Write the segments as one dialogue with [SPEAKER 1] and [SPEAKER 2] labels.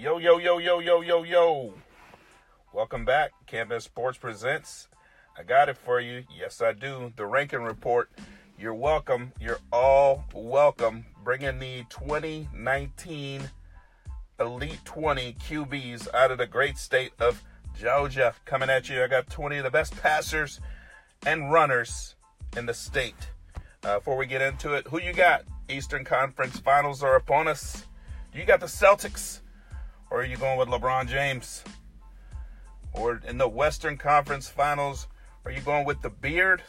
[SPEAKER 1] Yo, yo, yo, yo, yo, yo, yo. Welcome back. Can't Miss Sports Presents. I got it for you. Yes, I do. The ranking report. You're welcome. You're all welcome. Bringing the 2019 Elite 20 QBs out of the great state of Georgia. Coming at you. I got 20 of the best passers and runners in the state. Uh, before we get into it, who you got? Eastern Conference Finals are upon us. You got the Celtics, or are you going with LeBron James? Or in the Western Conference Finals, are you going with the beard,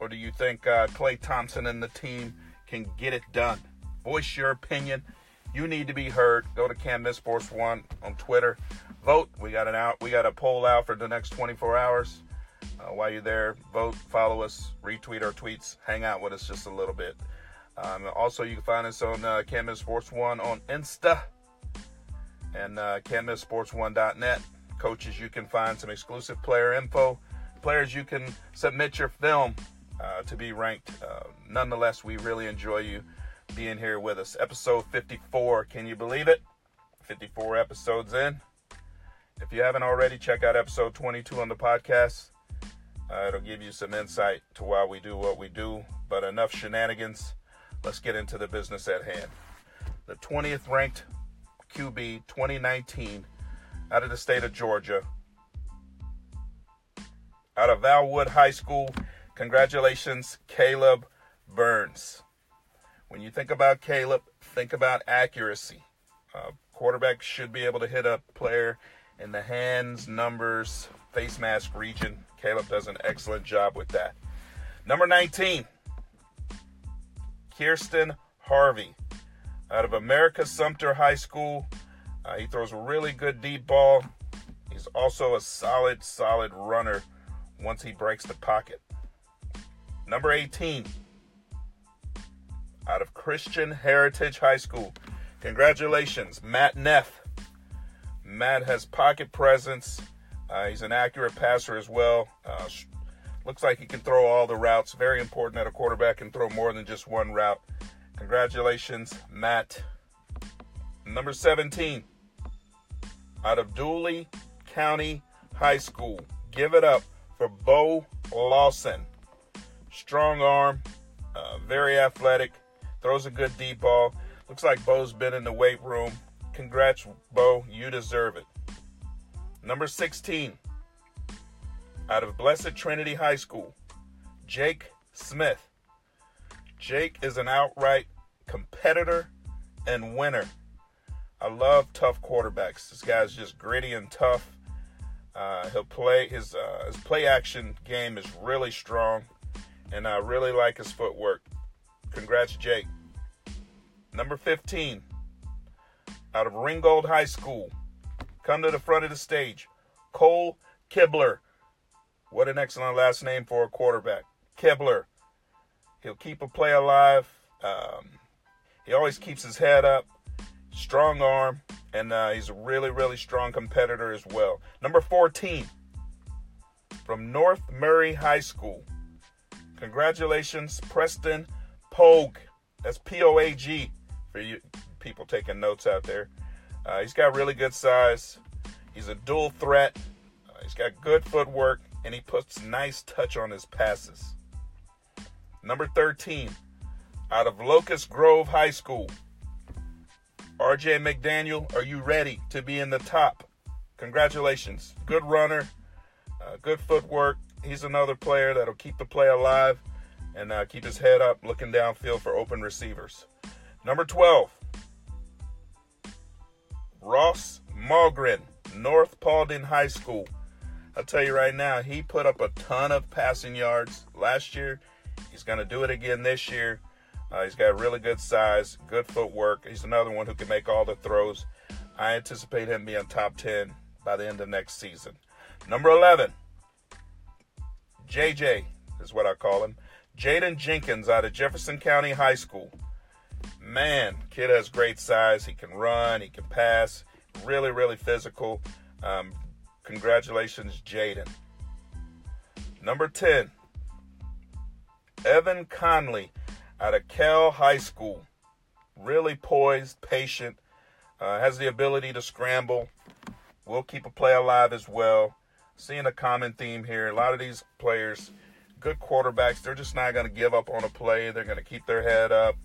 [SPEAKER 1] or do you think uh, Klay Thompson and the team can get it done? Voice your opinion. You need to be heard. Go to Can't Miss Sports One on Twitter. Vote. We got an out. We got a poll out for the next 24 hours. Uh, while you're there, vote, follow us, retweet our tweets, hang out with us just a little bit. Um, also, you can find us on uh, Can't Miss Sports One on Insta and uh, CanvasSports1.net. Coaches, you can find some exclusive player info. Players, you can submit your film uh, to be ranked. Uh, nonetheless, we really enjoy you being here with us. Episode 54. Can you believe it? 54 episodes in. If you haven't already, check out episode 22 on the podcast. Uh, it'll give you some insight to why we do what we do. But enough shenanigans. Let's get into the business at hand. The 20th ranked QB 2019 out of the state of Georgia, out of Valwood High School. Congratulations, Caleb Burns. When you think about Caleb, think about accuracy. Uh, quarterback should be able to hit a player in the hands, numbers, face mask region. Caleb does an excellent job with that. Number 19, Kirsten Harvey out of Americus-Sumter High School. Uh, he throws a really good deep ball. He's also a solid, solid runner once he breaks the pocket. Number 18, out of Christian Heritage High School. Congratulations, Matt Neff. Matt has pocket presence. Uh, he's an accurate passer as well. Uh, looks like he can throw all the routes. Very important that a quarterback can throw more than just one route. Congratulations, Matt. Number 17, out of Dooly County High School. Give it up for Bo Lawson. Strong arm, uh, very athletic, throws a good deep ball. Looks like Bo's been in the weight room. Congrats, Bo. You deserve it. Number 16, out of Blessed Trinity High School, Jake Smith. Jake is an outright competitor and winner. I love tough quarterbacks. This guy's just gritty and tough. Uh, he'll play his uh, his play action game is really strong, and I really like his footwork. Congrats, Jake. Number 15, out of Ringgold High School, come to the front of the stage, Cole Kibler. What an excellent last name for a quarterback, Kibler. He'll keep a play alive. Um, he always keeps his head up, strong arm, and uh, he's a really, really strong competitor as well. Number 14, from North Murray High School. Congratulations, Preston Poag. That's P O A G for you people taking notes out there. Uh, he's got really good size. He's a dual threat. Uh, he's got good footwork, and he puts nice touch on his passes. Number 13, out of Locust Grove High School. RJ McDaniel, are you ready to be in the top? Congratulations. Good runner, uh, good footwork. He's another player that'll keep the play alive and uh, keep his head up looking downfield for open receivers. Number 12, Ross Malgren, North Paulding High School. I'll tell you right now, he put up a ton of passing yards last year. He's going to do it again this year. Uh, he's got really good size, good footwork. He's another one who can make all the throws. I anticipate him being top 10 by the end of next season. Number 11, JJ is what I call him. Jaden Jenkins out of Jefferson County High School. Man, kid has great size. He can run, he can pass. Really, really physical. Um, congratulations, Jaden. Number 10, Evan Conley out of Kell High School. Really poised, patient. Uh, has the ability to scramble. Will keep a play alive as well. Seeing a common theme here. A lot of these players, good quarterbacks, they're just not going to give up on a play. They're going to keep their head up,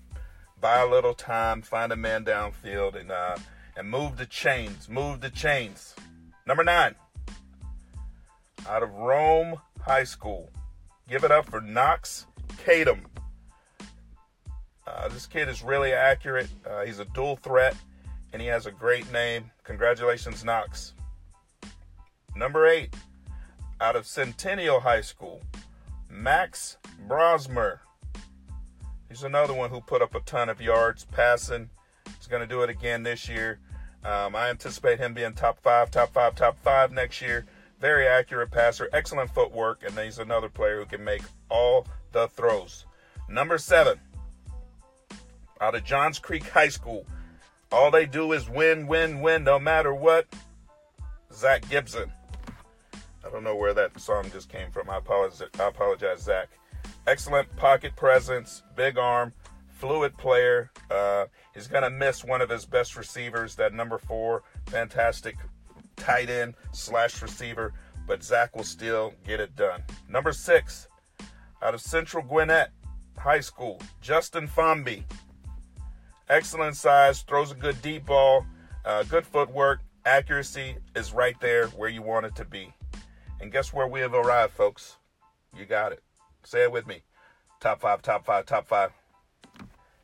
[SPEAKER 1] buy a little time, find a man downfield, and uh, and move the chains. Move the chains. Number nine, out of Rome High School. Give it up for Knox Kadum. Uh, this kid is really accurate. Uh, he's a dual threat, and he has a great name. Congratulations, Knox. Number eight, out of Centennial High School, Max Brosmer. He's another one who put up a ton of yards passing. He's going to do it again this year. Um, I anticipate him being top five, top five, top five next year. Very accurate passer, excellent footwork, and he's another player who can make all the throws. Number seven, out of Johns Creek High School. All they do is win, win, win, no matter what. Zach Gibson. I don't know where that song just came from. I apologize, I apologize Zach. Excellent pocket presence, big arm, fluid player. Uh, he's going to miss one of his best receivers, that number four, fantastic tight end slash receiver, but Zach will still get it done. Number six, out of Central Gwinnett High School, Justin Fomby. Excellent size, throws a good deep ball, uh, good footwork, accuracy is right there where you want it to be. And guess where we have arrived, folks? You got it. Say it with me. Top five, top five, top five.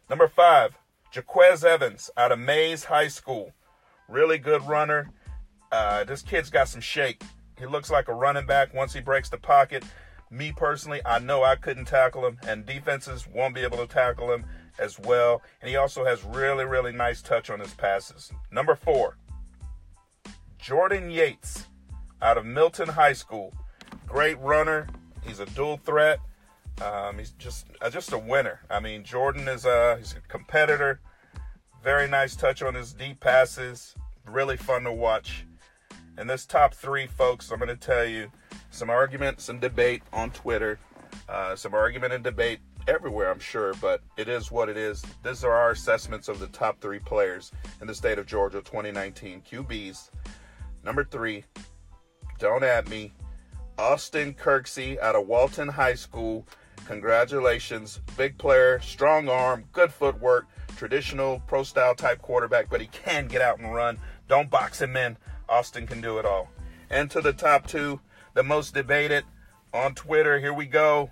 [SPEAKER 1] Number five, Jaquez Evans out of Mays High School. Really good runner. Uh, this kid's got some shake. He looks like a running back once he breaks the pocket. Me personally, I know I couldn't tackle him, and defenses won't be able to tackle him as well. And he also has really, really nice touch on his passes. Number four, Jordan Yates out of Milton High School. Great runner. He's a dual threat. Um, he's just uh, just a winner. I mean, Jordan is a uh, he's a competitor. Very nice touch on his deep passes. Really fun to watch. And this top three, folks, I'm going to tell you some argument, some debate on Twitter, uh, some argument and debate everywhere, I'm sure, but it is what it is. These are our assessments of the top three players in the state of Georgia 2019 QBs. Number three, don't at me, Austin Kirksey out of Walton High School. Congratulations. Big player, strong arm, good footwork, traditional pro style type quarterback, but he can get out and run. Don't box him in. Austin can do it all. And to the top two, the most debated on Twitter. Here we go.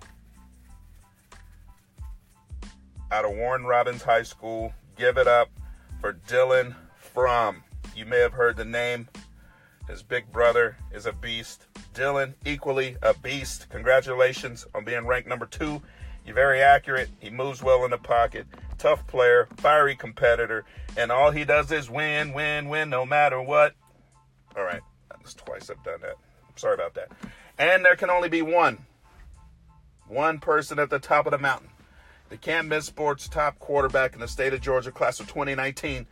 [SPEAKER 1] Out of Warner Robins High School, give it up for Dylan Fromm. You may have heard the name. His big brother is a beast. Dylan, equally a beast. Congratulations on being ranked number two. You're very accurate. He moves well in the pocket. Tough player, fiery competitor, and all he does is win, win, win, no matter what. All right, that's twice I've done that. Sorry about that. And there can only be one, one person at the top of the mountain. The Can't Miss Sports top quarterback in the state of Georgia, class of 2019.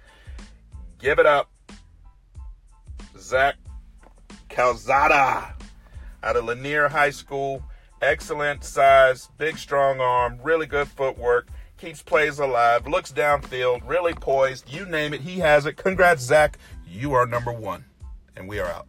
[SPEAKER 1] Give it up, Zach Calzada out of Lanier High School. Excellent size, big strong arm, really good footwork, keeps plays alive, looks downfield, really poised. You name it, he has it. Congrats, Zach. You are number one. And we are out.